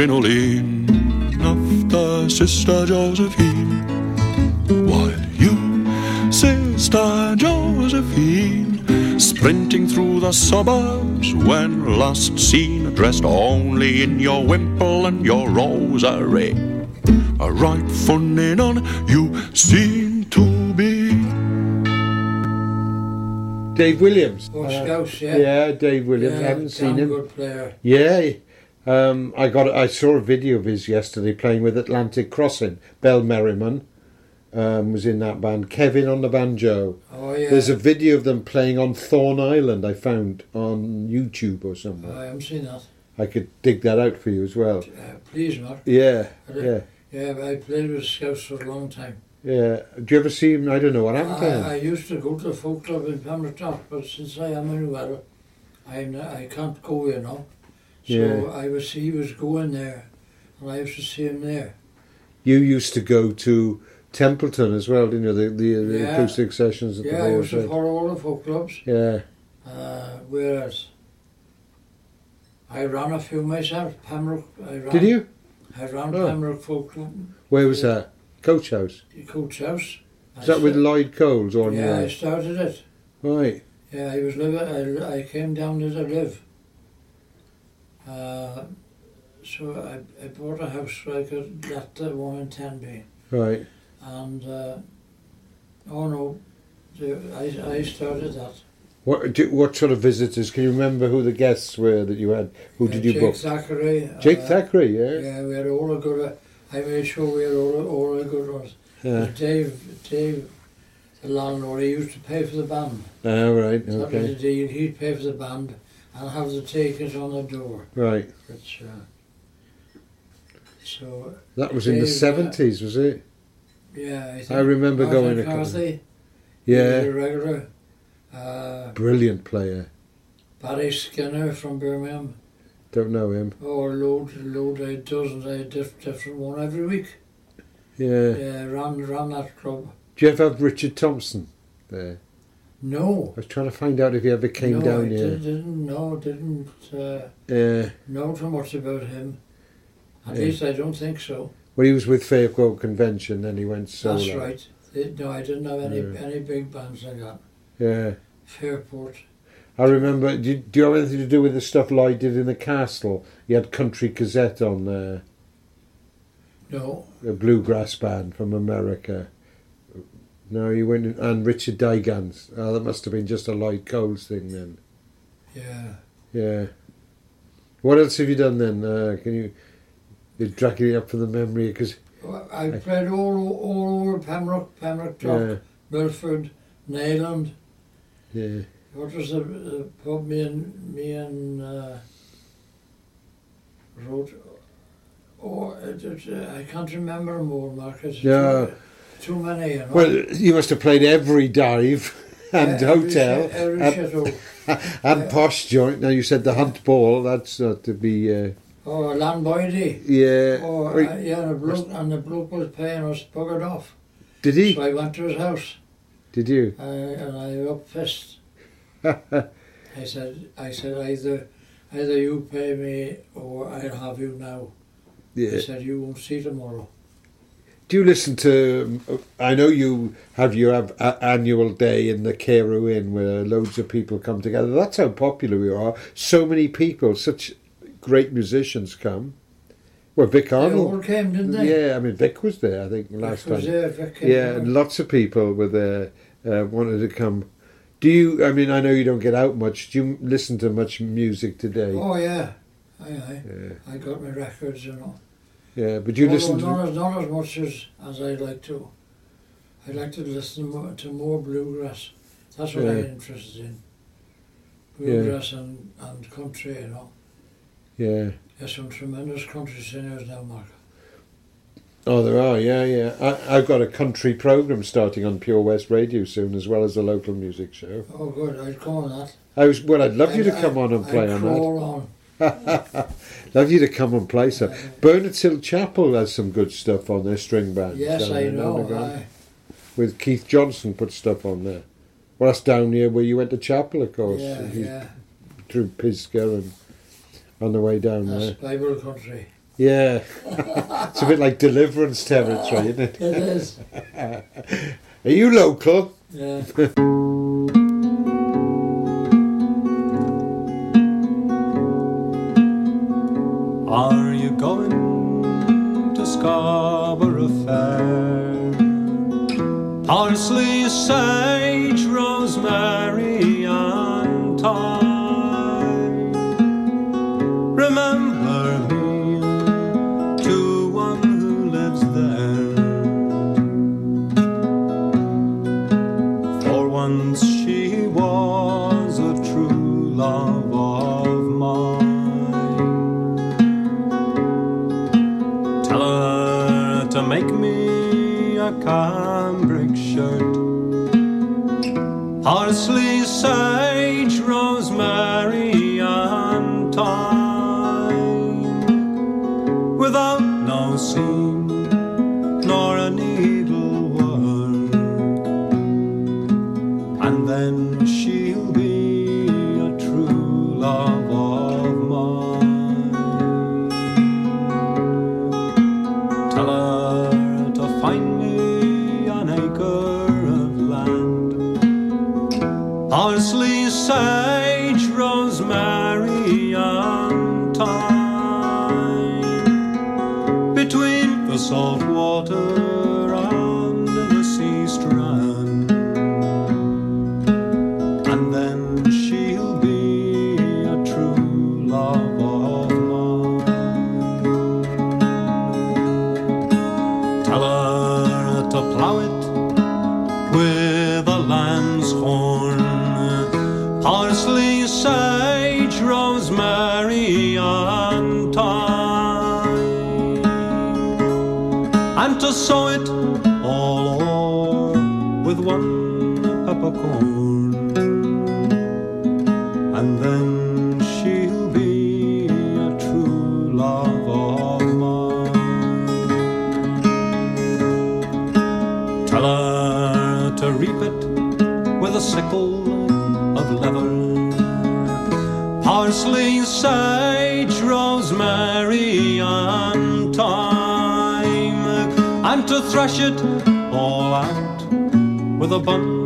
crinoline of the Sister Josephine. While you, Sister Josephine, sprinting through the suburbs when last seen, dressed only in your wimple and your rosary. A right funny nun you seem to be. Dave Williams. Oh, Uh, Scouse, yeah. yeah, Dave Williams. I haven't seen him. good player. Yeah, um, I got. I saw a video of his yesterday playing with Atlantic Crossing. Bell Merriman um, was in that band. Kevin on the banjo. Oh, yeah. There's a video of them playing on Thorn Island. I found on YouTube or somewhere. I haven't seen that. I could dig that out for you as well. Uh, please, Mark. Yeah, yeah, Yeah, I played with Scouts for a long time. yeah. Do you ever see him? I don't know what happened to him. I, I used to go to the folk club in Pembroke but since I am in I'm I can't go, you know. So Yeah. I was he was going there, and I used to see him there. You used to go to Templeton as well, didn't you? The the, the Yeah. acoustic sessions at Yeah, the I Hall used to follow all the folk clubs. Yeah, Uh, whereas I ran a few myself. Pembroke. I ran, did you? I ran Oh. Pembroke Folk Club, Where was that? Coach House. Coach House. Is that with Lloyd Coles or Yeah, I started it. Right. Yeah, I was living. I, I came down there to live. Uh, so I, I bought a house so I could let the one in Tenby. Right. And uh, oh no, the, I I started that. What do, what sort of visitors? Can you remember who the guests were that you had? Who Uh, did you Jake book? Thackray. Jake uh, Thackray, yeah. Yeah, we had all the good. I made sure we had all all the good ones. Yeah. Dave, Dave, the landlord, he used to pay for the band. Ah, right. okay. That was the deal. He'd pay for the band and have the tickets on the door. Right. Uh, so That was in the uh, seventies, was it? yeah, I think I remember Martin going. Couple. McCarthy, Yeah. a regular. Uh, Brilliant player. Barry Skinner from Birmingham. Don't know him. Oh, load, load, I had dozens, I diff, different one every week. Yeah. Yeah, ran, ran that club. Do you ever have Richard Thompson there? No. I was trying to find out if he ever came no, down here. did, didn't know, didn't uh, Yeah. know too much about him. At Yeah. least I don't think so. Well, he was with Fairport Convention, then he went solo. That's right. They- No, I didn't have any Yeah. any big bands like that. Yeah. Fairport. I remember. Do you, do you have anything to do with the stuff Lloyd did in the castle? He had Country Gazette on there, No, a bluegrass band from America. No, you went and Richard Digans. Oh, that must have been just a Lloyd Coles thing then. yeah. Yeah. What else have you done then? Uh, can you? You're dragging it up from the memory because Well, I played all all over Pembroke, Pembroke Dock, yeah, Milford, Neyland. yeah. What was the, pub me and me and uh, wrote? Oh, it, it, uh, I can't remember more, all, Marcus. Yeah. Too many, you know. Well, you must have played every dive and Yeah, every hotel shit- Every and, and Yeah. posh joint. Now you said the Hunt Ball. That's not to be. Uh, Oh, Landboydy. yeah. Oh, uh, yeah, the bloke, and the bloke was paying us buggered off. Did he? So I went to his house Did you? uh, and I up fist. I said, I said either, either you pay me or I'll have you now. yeah. He said you won't see tomorrow. Do you listen to? I know you have your ab- a- annual day in the Carew Inn where loads of people come together. That's how popular we are. So many people, such great musicians come. Well, Vic They Arnold. all came, didn't they? Yeah, I mean Vic was there. I think last Vic was time. there, Vic Yeah, and lots of people were there. Uh, wanted to come. Do you? I mean, I know you don't get out much. Do you listen to much music today? Oh yeah, aye, aye. Yeah, I got my records, and know. Yeah. But you listen to? not as not as much as as I'd like to. I'd like to listen more, to more bluegrass. That's what I'm interested in. Yeah. Bluegrass and, and country, you know. Yeah. There's some tremendous country singers now, Mark. Oh, there are. Yeah, yeah. I, I've got a country program starting on Pure West Radio soon, as well as a local music show. Oh, good. I'd come on that. I was. Well, I'd love you to I'd- come on and I'd play on that. on. Love you to come and play some. Bernard's Hill Chapel has some good stuff on their string band. Yes, I know. Aye. With Keith Johnson put stuff on there. Well, that's down here where you went to chapel, of course. Yeah, yeah. Through Pisgah and on the way down That's there. Bible country. Yeah. it's a bit like deliverance territory, isn't it? It is. Are you local? Yeah. Scarborough Fair? Parsley, sage, rosemary, and thyme. Remember me to one who lives there. For once she was to thresh it all out with a bunch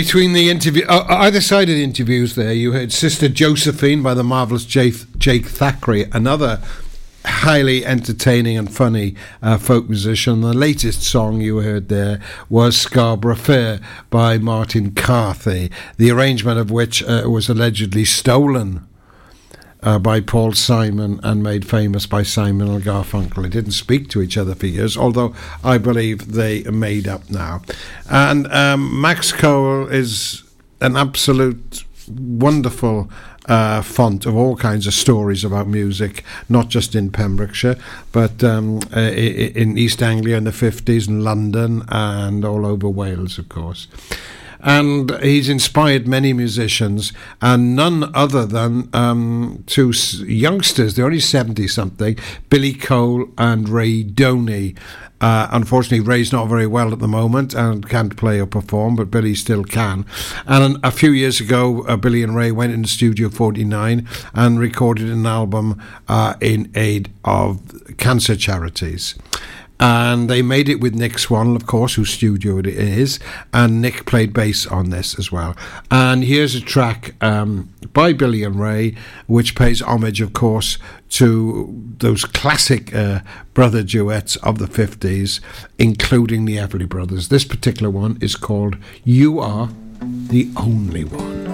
between the interview, uh, either side of the interviews, there you heard Sister Josephine by the marvelous Jake, Jake Thackray, another highly entertaining and funny uh, folk musician. The latest song you heard there was Scarborough Fair by Martin Carthy, the arrangement of which uh, was allegedly stolen uh, by Paul Simon and made famous by Simon and Garfunkel. They didn't speak to each other for years, although I believe they made up now. And um, Max Cole is an absolute wonderful uh, font of all kinds of stories about music, not just in Pembrokeshire, but um, uh, in East Anglia in the 50s, and London, and all over Wales, of course and he's inspired many musicians, and none other than um, two youngsters. They're only seventy something, Billy Cole and Ray Doney. Uh, unfortunately, Ray's not very well at the moment and can't play or perform, but Billy still can. And a few years ago, uh, Billy and Ray went into Studio 49 and recorded an album uh, in aid of cancer charities and they made it with Nick Swan, of course, whose studio it is, and Nick played bass on this as well. And here's a track um, by Billy and Ray, which pays homage, of course, to those classic uh, brother duets of the 50s, including the Everly Brothers. This particular one is called You Are the only one.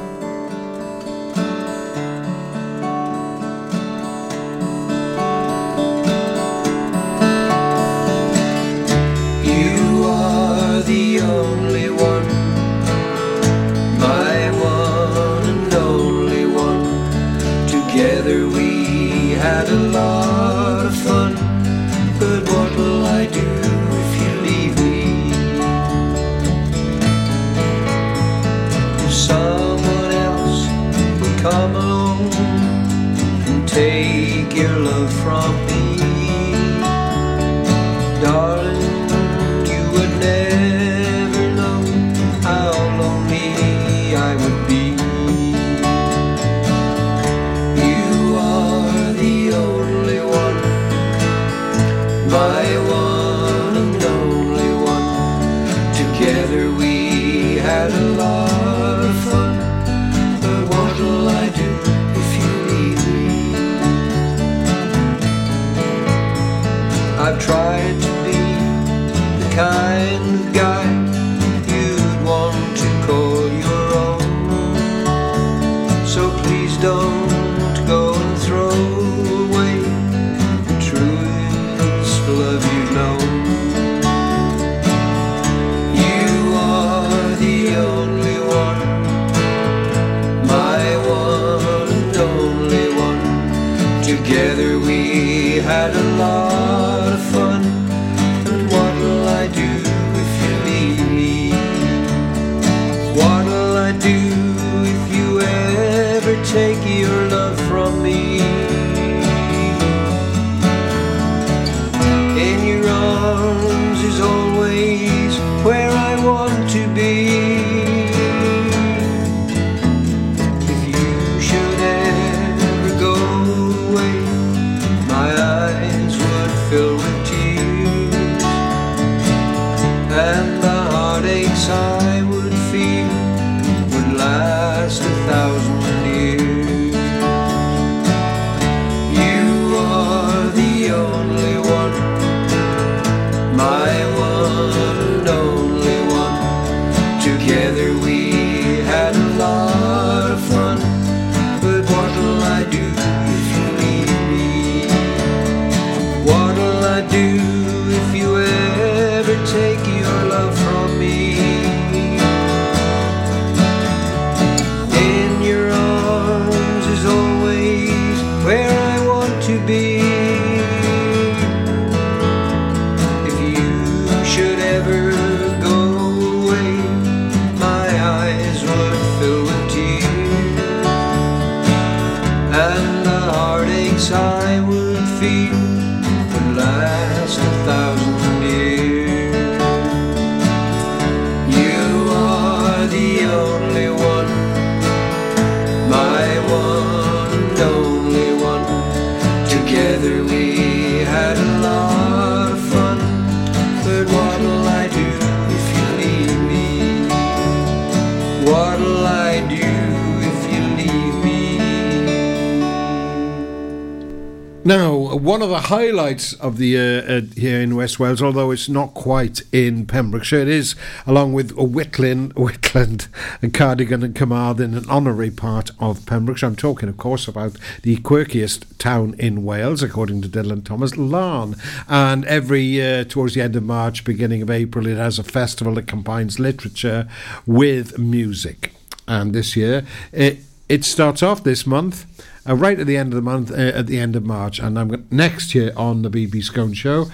The highlights of the year uh, here in West Wales, although it's not quite in Pembrokeshire, it is, along with Whitland, Whitland and Cardigan and Carmarthen, an honorary part of Pembrokeshire. I'm talking, of course, about the quirkiest town in Wales, according to Dylan Thomas, Laugharne. And every year, towards the end of March, beginning of April, it has a festival that combines literature with music. And this year, it, it starts off this month uh, right at the end of the month, uh, at the end of March. And I'm going next year on the BB Skone Show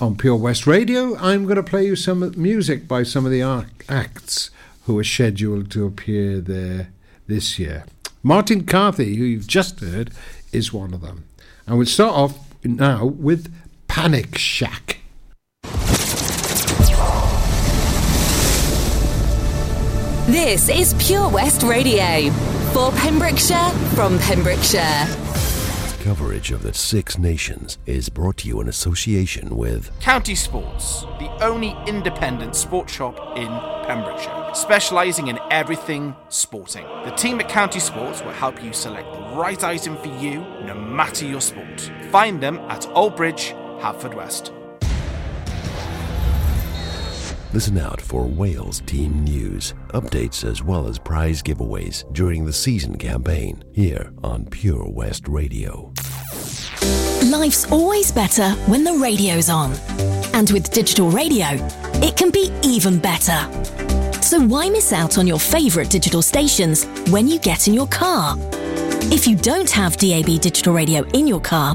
on Pure West Radio. I'm going to play you some music by some of the acts who are scheduled to appear there this year. Martin Carthy, who you've just heard, is one of them. And we'll start off now with Panic Shack. This is Pure West Radio for Pembrokeshire from Pembrokeshire. Coverage of the Six Nations is brought to you in association with County Sports, the only independent sports shop in Pembrokeshire, specialising in everything sporting. The team at County Sports will help you select the right item for you, no matter your sport. Find them at Old Bridge, Haverfordwest. Listen out for Wales team news, updates, as well as prize giveaways during the season campaign here on Pure West Radio. Life's always better when the radio's on. And with digital radio, it can be even better. So why miss out on your favourite digital stations when you get in your car? If you don't have DAB digital radio in your car,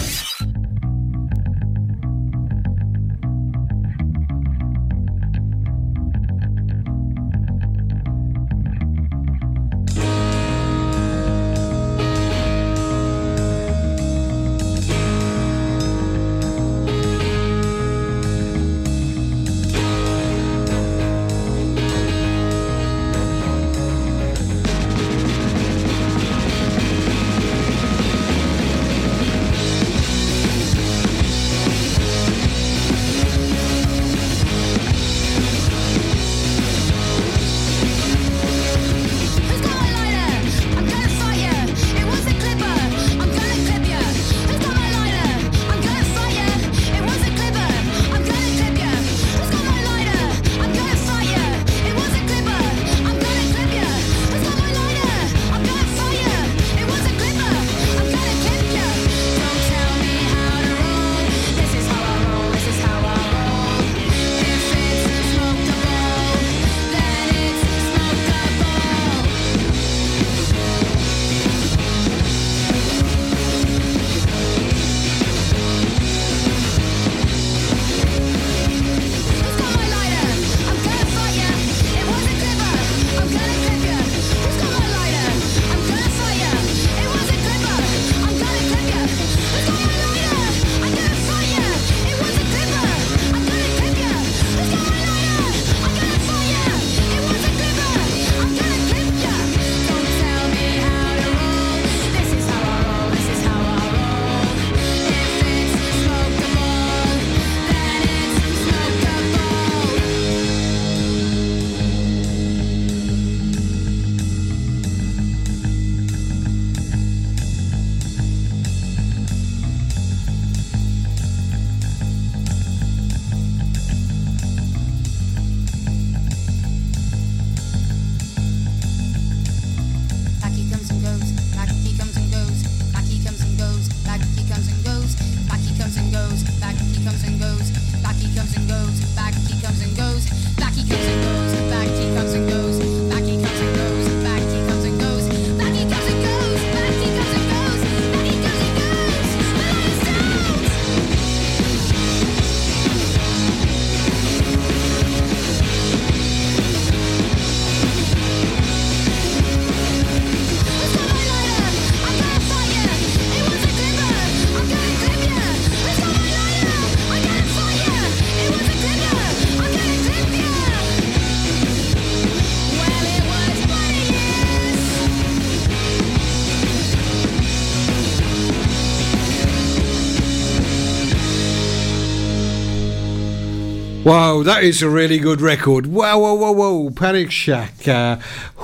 Wow, that is a really good record. Wow, whoa, whoa, whoa. Panic Shack. Uh,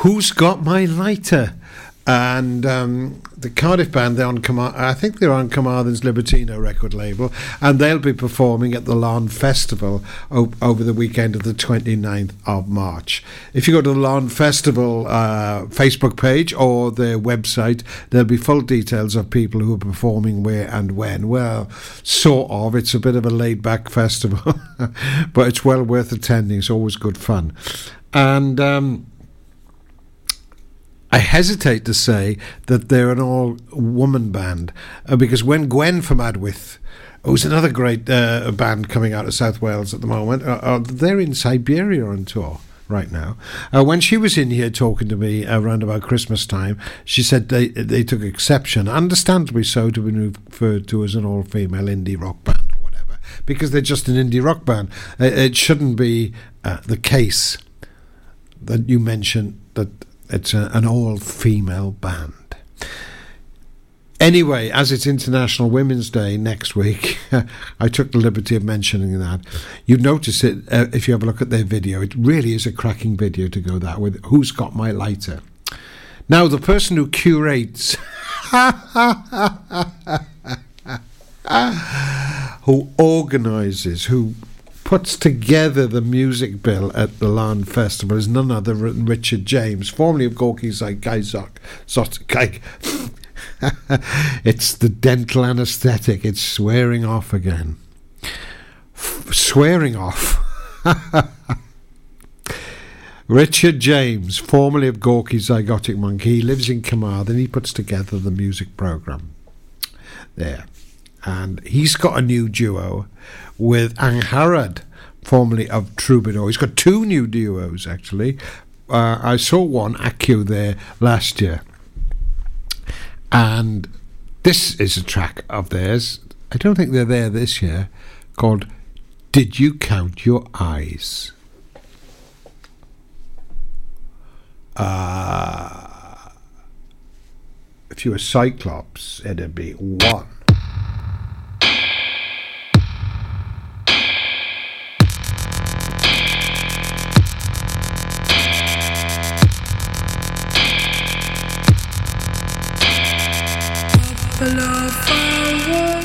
Who's Got My Lighter? And um, the Cardiff band, they're on I think they're on Carmarthen's Libertino record label, and they'll be performing at the Laugharne Festival over the weekend of the 29th of March. If you go to the Laugharne Festival uh, Facebook page or their website, there'll be full details of people who are performing where and when. Well, sort of. It's a bit of a laid back festival, but it's well worth attending. It's always good fun. And. Um, I hesitate to say that they're an all woman band uh, because when Gwen from Adwaith, who's another great uh, band coming out of South Wales at the moment, uh, uh, they're in Siberia on tour right now. Uh, when she was in here talking to me around about Christmas time, she said they they took exception, understandably so, to be referred to as an all female indie rock band or whatever, because they're just an indie rock band. Uh, it shouldn't be uh, the case that you mentioned that it's a, an all female band. Anyway, as it's International Women's Day next week, I took the liberty of mentioning that. You'd notice it uh, if you have a look at their video. It really is a cracking video to go that with. Who's got my lighter? Now, the person who curates, who organises, who puts together the music bill at the Laugharne Festival is none other than Richard James, formerly of Gorky's Gaizok. It's the dental anaesthetic. It's swearing off again. F- swearing off. Richard James, formerly of Gorky's Zygotic Mynci, he lives in Carmarthen. He puts together the music programme there. And he's got a new duo with Angharad, formerly of Trwbador. He's got two new duos, actually. Uh, I saw one, Accü, there last year. And this is a track of theirs. I don't think they're there this year, called Did You Count Your Eyes? Uh, if you were Cyclops, it'd be one. hey.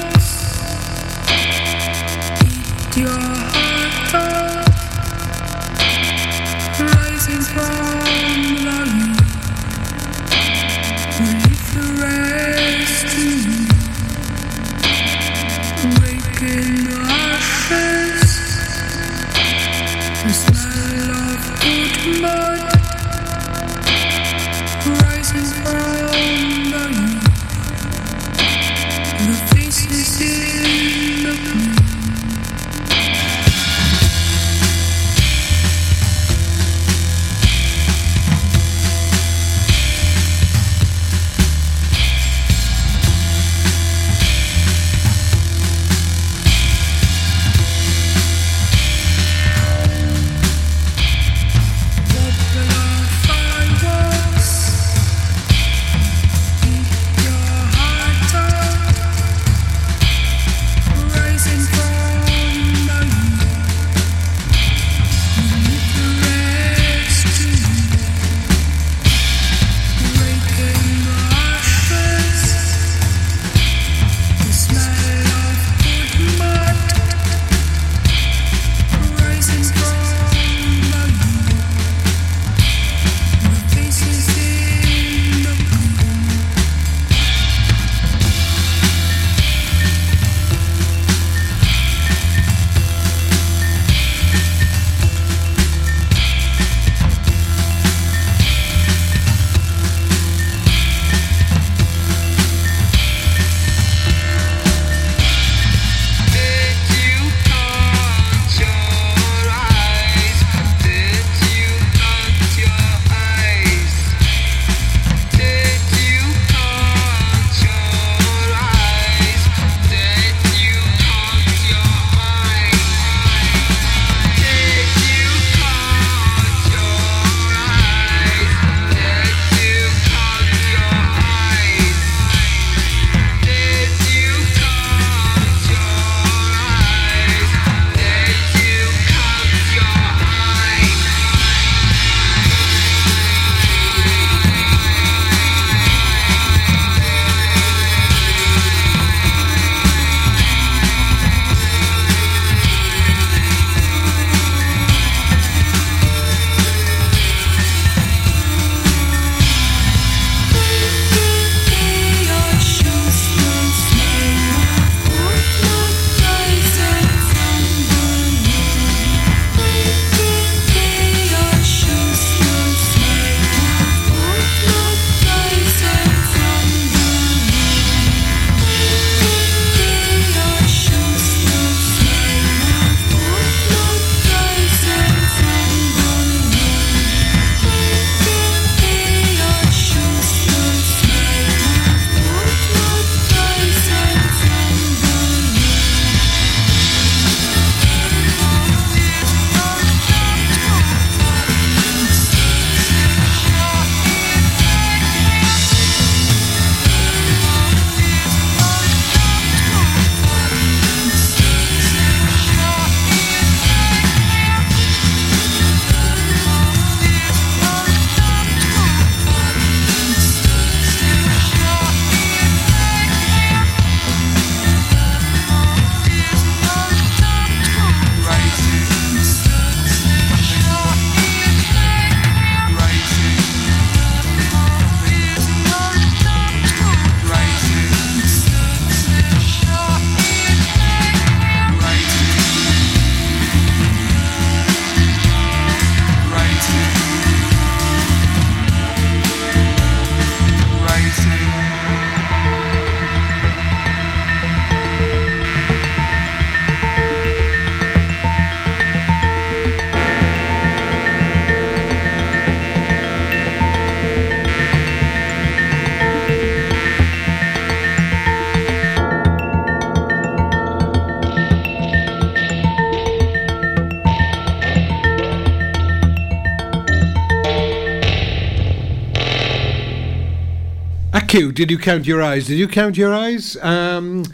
Accü, did you count your eyes? Did you count your eyes? Um,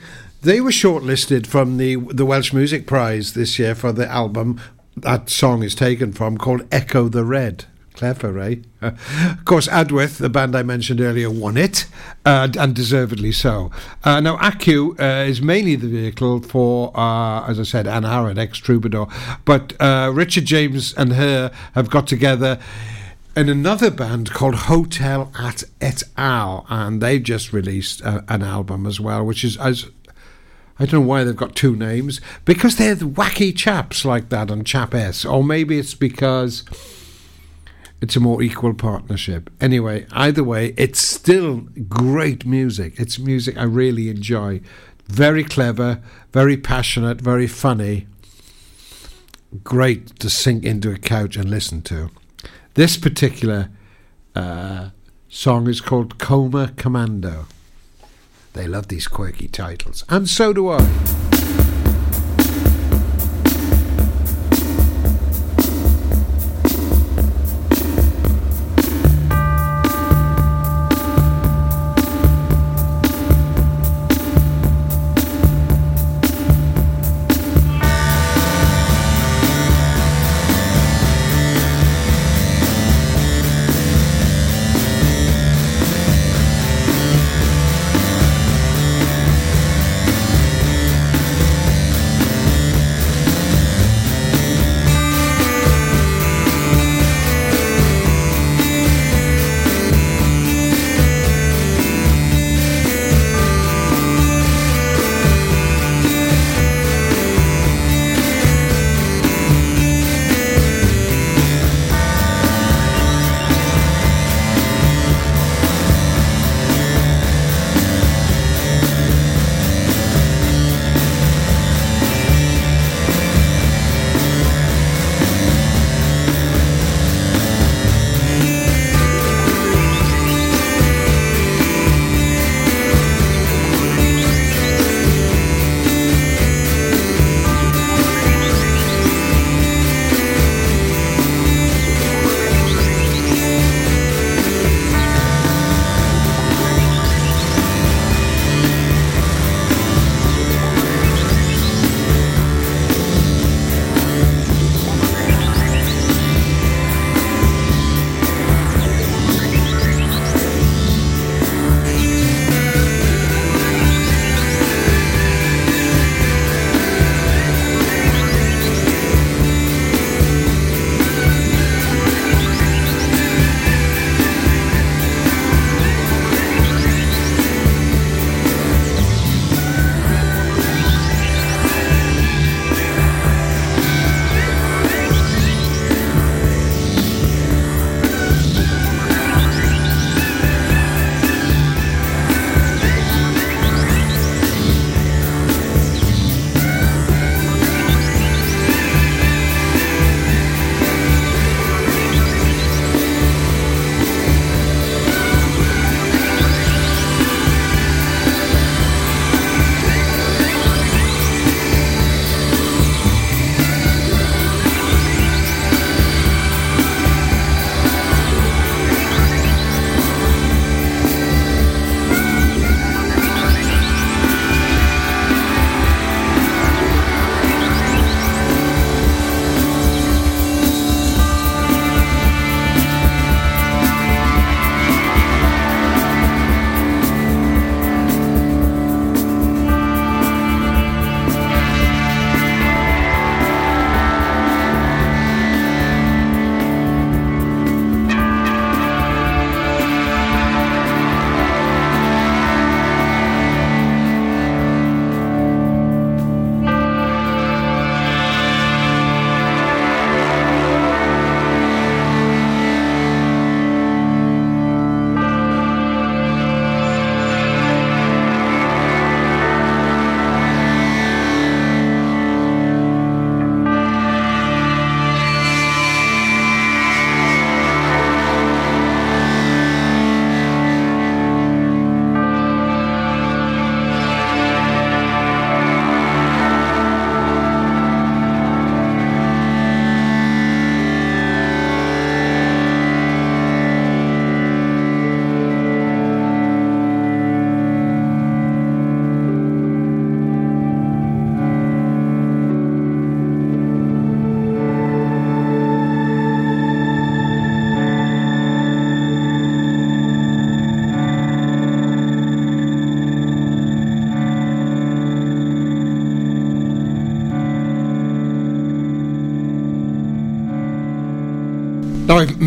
they were shortlisted from the the Welsh Music Prize this year for the album that song is taken from called Echo the Red. Clever, eh? Of course, Adwaith, the band I mentioned earlier, won it, uh, and deservedly so. Uh, now, Accü uh, is mainly the vehicle for, uh, as I said, Angharad, ex Trwbador, but uh, Richard James and her have got together in another band called Hotel at et al, and they've just released uh, an album as well, which is as I don't know why they've got two names because they're the wacky chaps like that on Chap S, or maybe it's because it's a more equal partnership. Anyway, either way, it's still great music. It's music I really enjoy. Very clever, very passionate, very funny. Great to sink into a couch and listen to. This particular uh, song is called Coma Commando. They love these quirky titles, and so do I.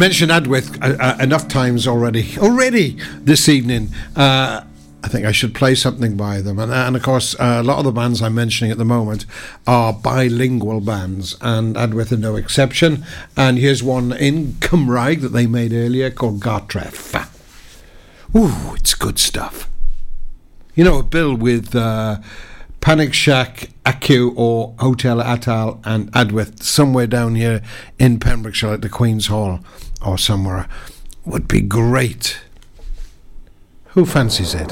mentioned Adwaith uh, uh, enough times already. Already this evening. Uh, I think I should play something by them. And, and of course, uh, a lot of the bands I'm mentioning at the moment are bilingual bands, and Adwaith are no exception. And here's one in Cymraeg that they made earlier called Gartref. Ooh, it's good stuff. You know, a bill with uh, Panic Shack, Accü, or Hotel Atal and Adwaith somewhere down here in Pembrokeshire at the Queen's Hall or somewhere would be great. Who fancies it?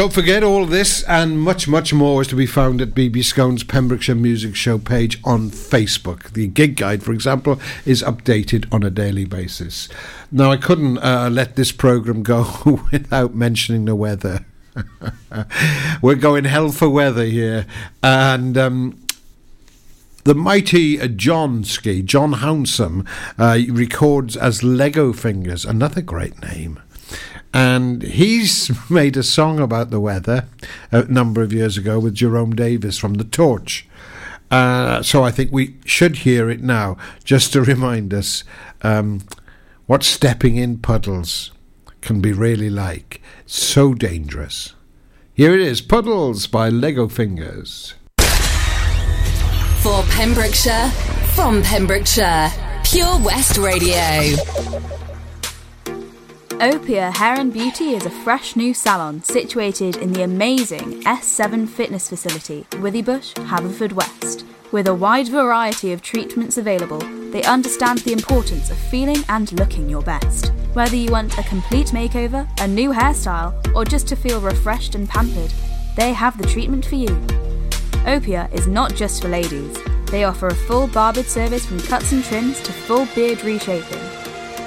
Don't forget all this and much, much more is to be found at BB Skone's Pembrokeshire Music Show page on Facebook. The gig guide, for example, is updated on a daily basis. Now, I couldn't uh, let this programme go without mentioning the weather. We're going hell for weather here. And um, the mighty uh, John Ski, John Hounsome, uh, records as Lego Fingers, another great name. And he's made a song about the weather a number of years ago with Jerome Davis from The Torch. Uh, so I think we should hear it now, just to remind us um, what stepping in puddles can be really like. So dangerous. Here it is Puddles by Lego Fingers. For Pembrokeshire, from Pembrokeshire, Pure West Radio. Opia Hair and Beauty is a fresh new salon situated in the amazing S7 fitness facility, Withybush, Haverfordwest. With a wide variety of treatments available, they understand the importance of feeling and looking your best. Whether you want a complete makeover, a new hairstyle, or just to feel refreshed and pampered, they have the treatment for you. Opia is not just for ladies. They offer a full barbered service from cuts and trims to full beard reshaping.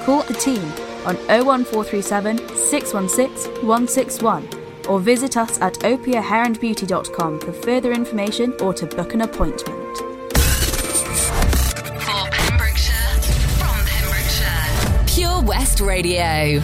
Call the team on 01437 616 161 or visit us at opiahairandbeauty.com for further information or to book an appointment. For Pembrokeshire, from Pembrokeshire, Pure West Radio.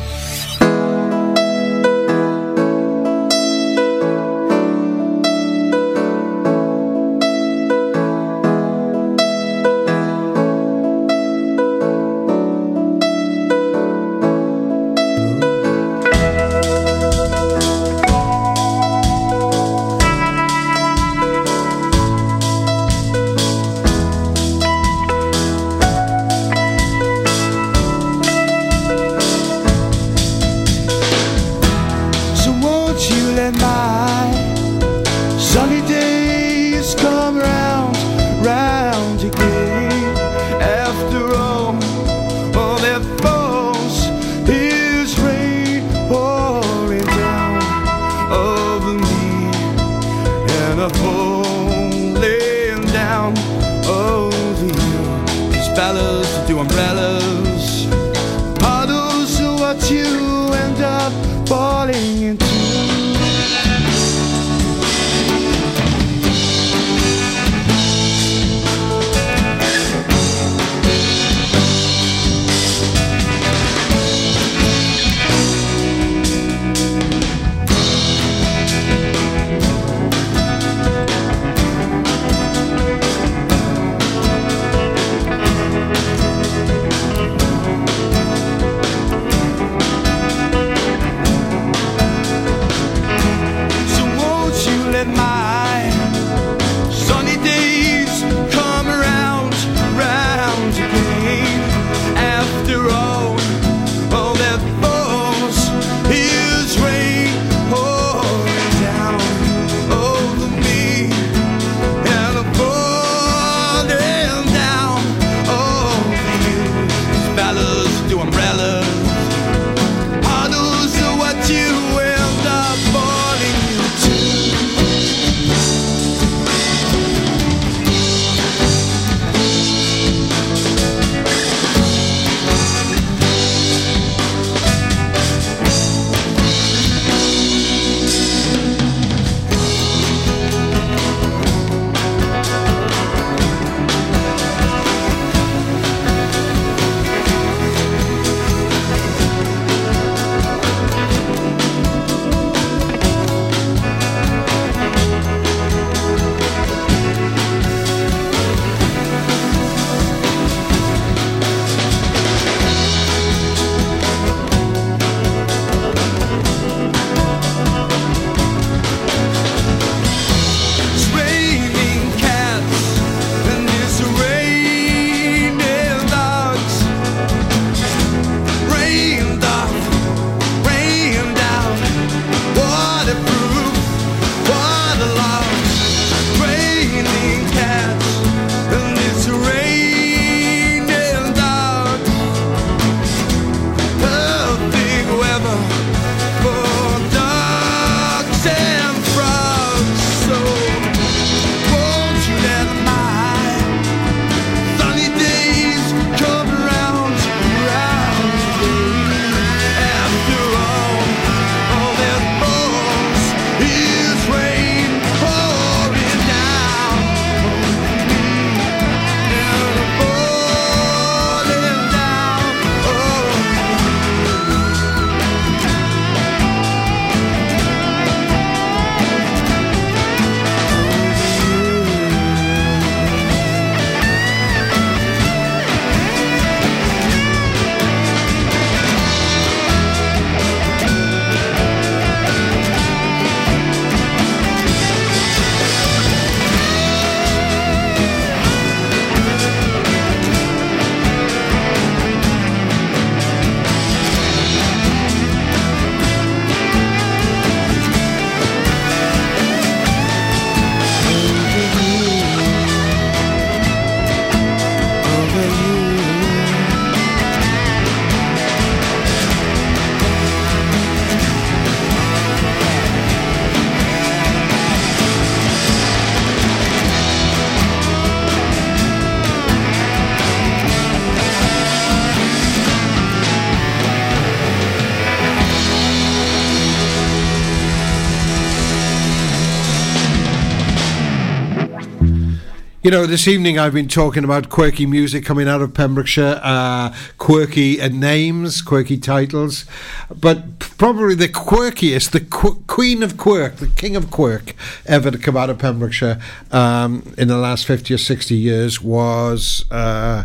You know, this evening I've been talking about quirky music coming out of Pembrokeshire, uh, quirky uh, names, quirky titles, but probably the quirkiest, the qu- queen of quirk, the king of quirk ever to come out of Pembrokeshire um, in the last 50 or 60 years was uh,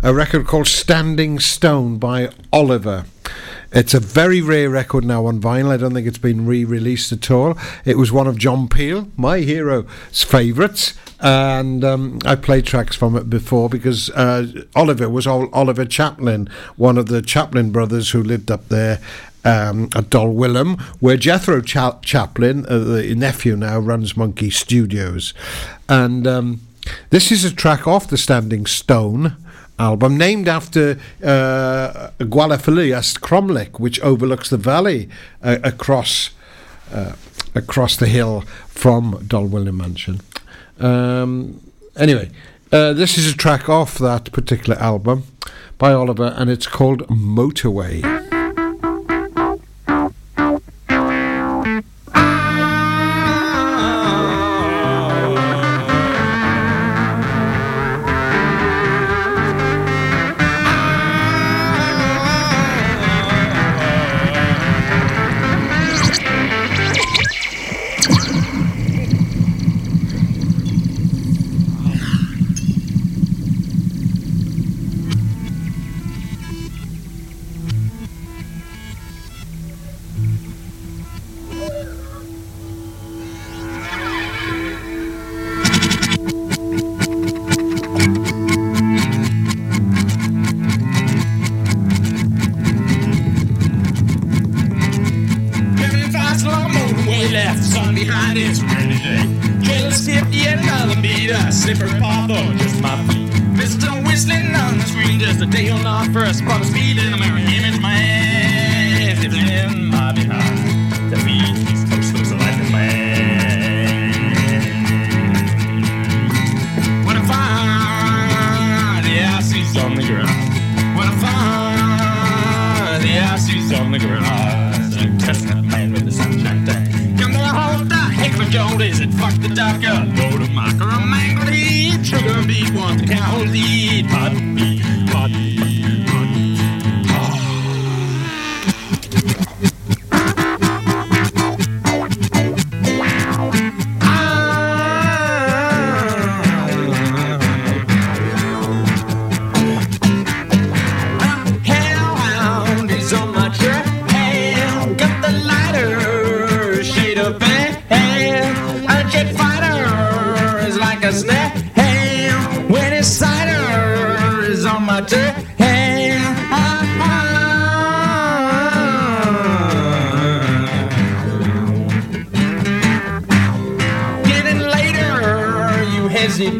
a record called Standing Stone by Oliver. It's a very rare record now on vinyl. I don't think it's been re released at all. It was one of John Peel, my hero's favourites. And um, I played tracks from it before because uh, Oliver was Ol- Oliver Chaplin, one of the Chaplin brothers who lived up there um, at Dolwilliam, where Jethro Cha- Chaplin, uh, the nephew now, runs Mwnci Studios. And um, this is a track off the Standing Stone album named after uh, Gwal-y-Filiast Cromlech, which overlooks the valley uh, across uh, across the hill from Dolwilliam Mansion. Um, anyway, uh, this is a track off that particular album by Oliver, and it's called Motorway.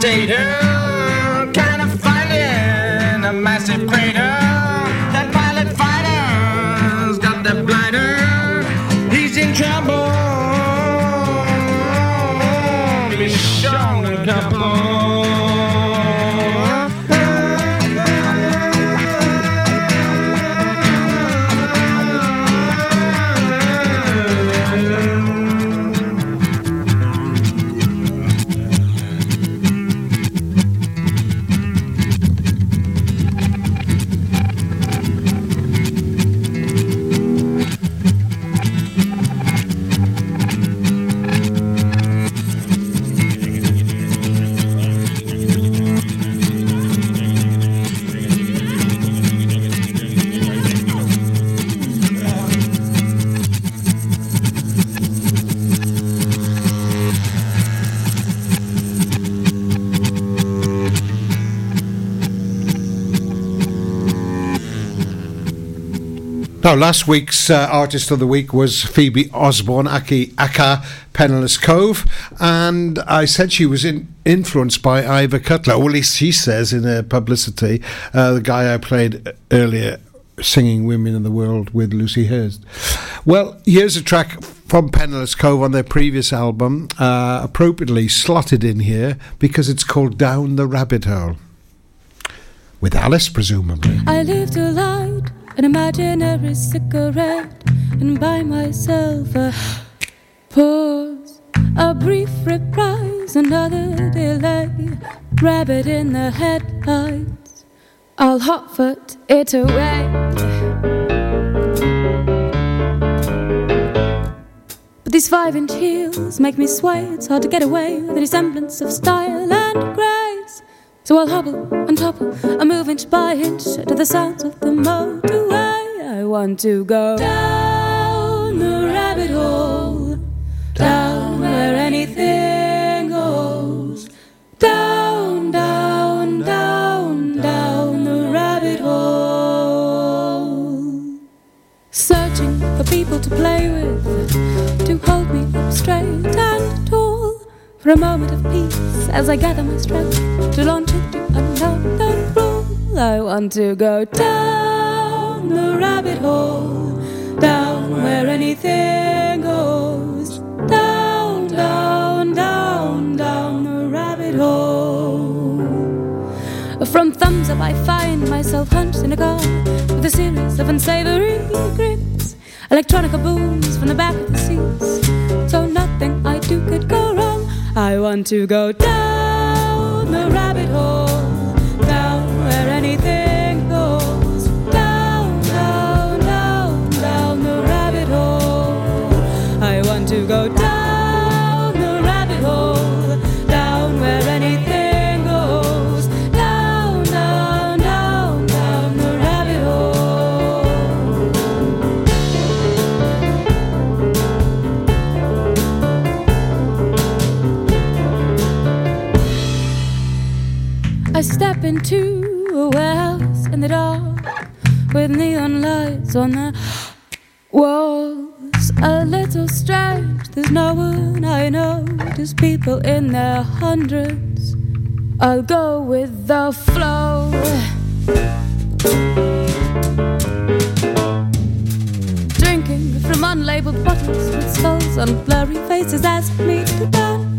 Hesitator. Now, last week's uh, artist of the week was Phoebe Osborne, Aki Aka Penniless Cove, and I said she was in, influenced by Ivor Cutler, at least she says in her publicity, uh, the guy I played earlier singing Women in the World with Lucy Hurst. Well, here's a track from Penniless Cove on their previous album, uh, appropriately slotted in here because it's called Down the Rabbit Hole. With Alice, presumably. I live to light an imaginary cigarette and buy myself a pause, a brief reprise, another delay. rabbit in the headlights. I'll hot foot it away. But these five inch heels make me sway. It's hard to get away with any semblance of style and grace. So I'll hobble and topple, I move inch by inch to the sounds of the motorway. I want to go down the rabbit hole, down where anything goes. Down, down, down, down the rabbit hole. Searching for people to play with, to hold me up straight and tall. For a moment of peace as I gather my strength to launch rule. I want to go down the rabbit hole, down where anything goes. Down, down, down, down the rabbit hole. From thumbs up, I find myself hunched in a car with a series of unsavory grips. Electronica booms from the back of the seats, so nothing I do could go wrong. I want to go down the rabbit hole, into a warehouse in the dark with neon lights on the walls. A little strange, there's no one I know, just people in their hundreds. I'll go with the flow. Drinking from unlabeled bottles with skulls on blurry faces ask me to dance.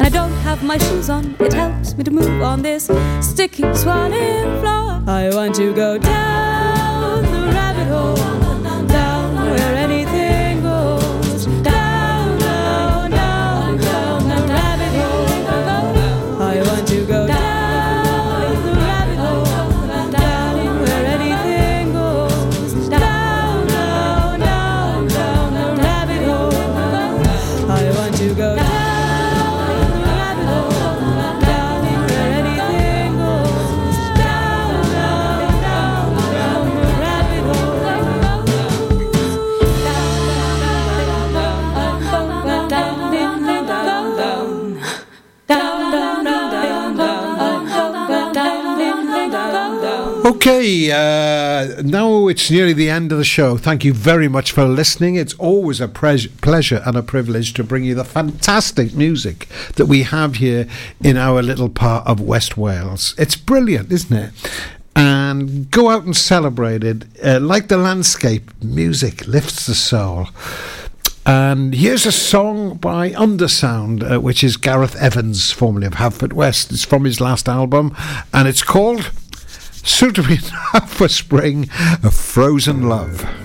And I don't have my shoes on, it helps me to move on this sticky, swirling floor. I want to go down the rabbit hole, Okay, uh, now it's nearly the end of the show. Thank you very much for listening. It's always a pres- pleasure and a privilege to bring you the fantastic music that we have here in our little part of West Wales. It's brilliant, isn't it? And go out and celebrate it. Uh, like the landscape, music lifts the soul. And here's a song by Undersound, uh, which is Gareth Evans, formerly of Haverfordwest. It's from his last album, and it's called Suitably Enough for Spring, A Frozen Love.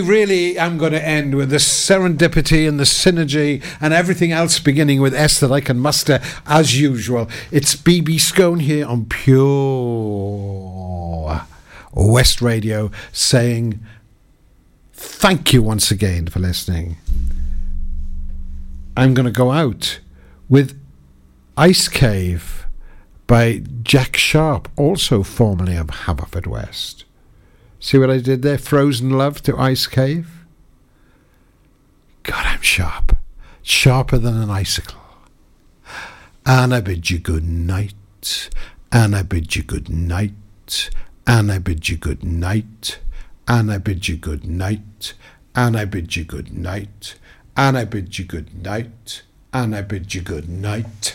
Really am going to end with the serendipity and the synergy and everything else beginning with S that I can muster as usual. It's BB Skone here on Pure West Radio saying thank you once again for listening. I'm going to go out with Ice Cave by Jack Sharp, also formerly of Haverfordwest. See what I did there? Frozen Love to Ice Cave. God, I'm sharp. Sharper than an icicle. And I bid you good night. And I bid you good night. And I bid you good night. And I bid you good night. And I bid you good night. And I bid you good night. And I bid you good night.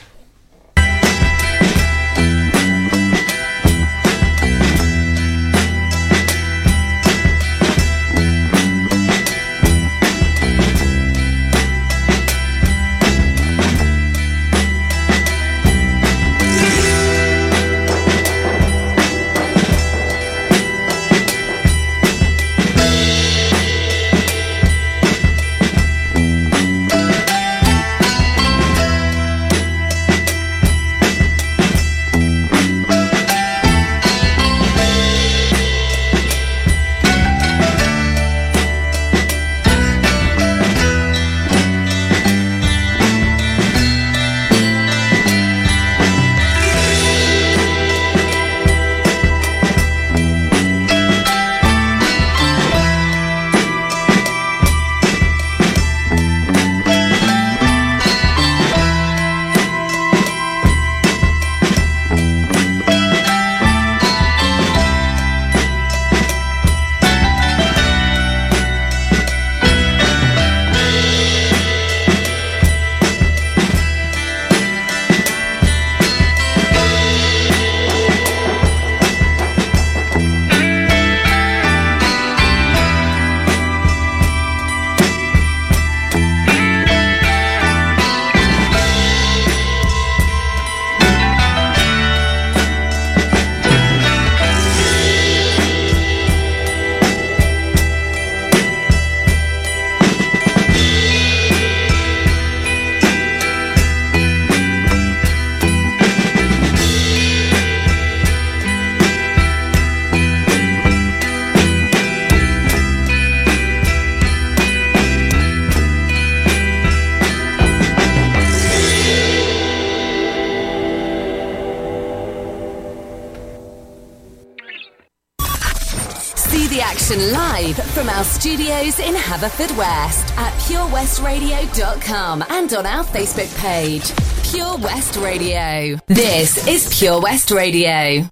Studios in Haverfordwest at purewestradio.com and on our Facebook page. Pure West Radio. This is Pure West Radio.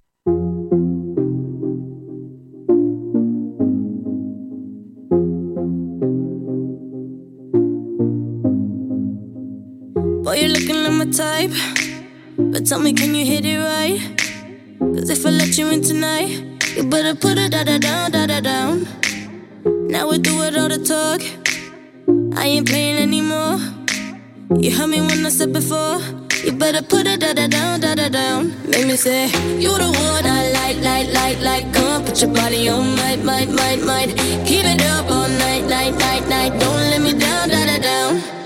Boy, you're looking like my type. But tell me, can you hit it right? Cause if I let you in tonight, you better put it da da down, da da down. Now we do it all the talk. I ain't playing anymore. You heard me when I said before. You better put it da da down, da da down. Make me say, You the one I like, like, like, like. Come on, put your body on, might, might, might, might. Keep it up all night, night, night, night. Don't let me down, da da down.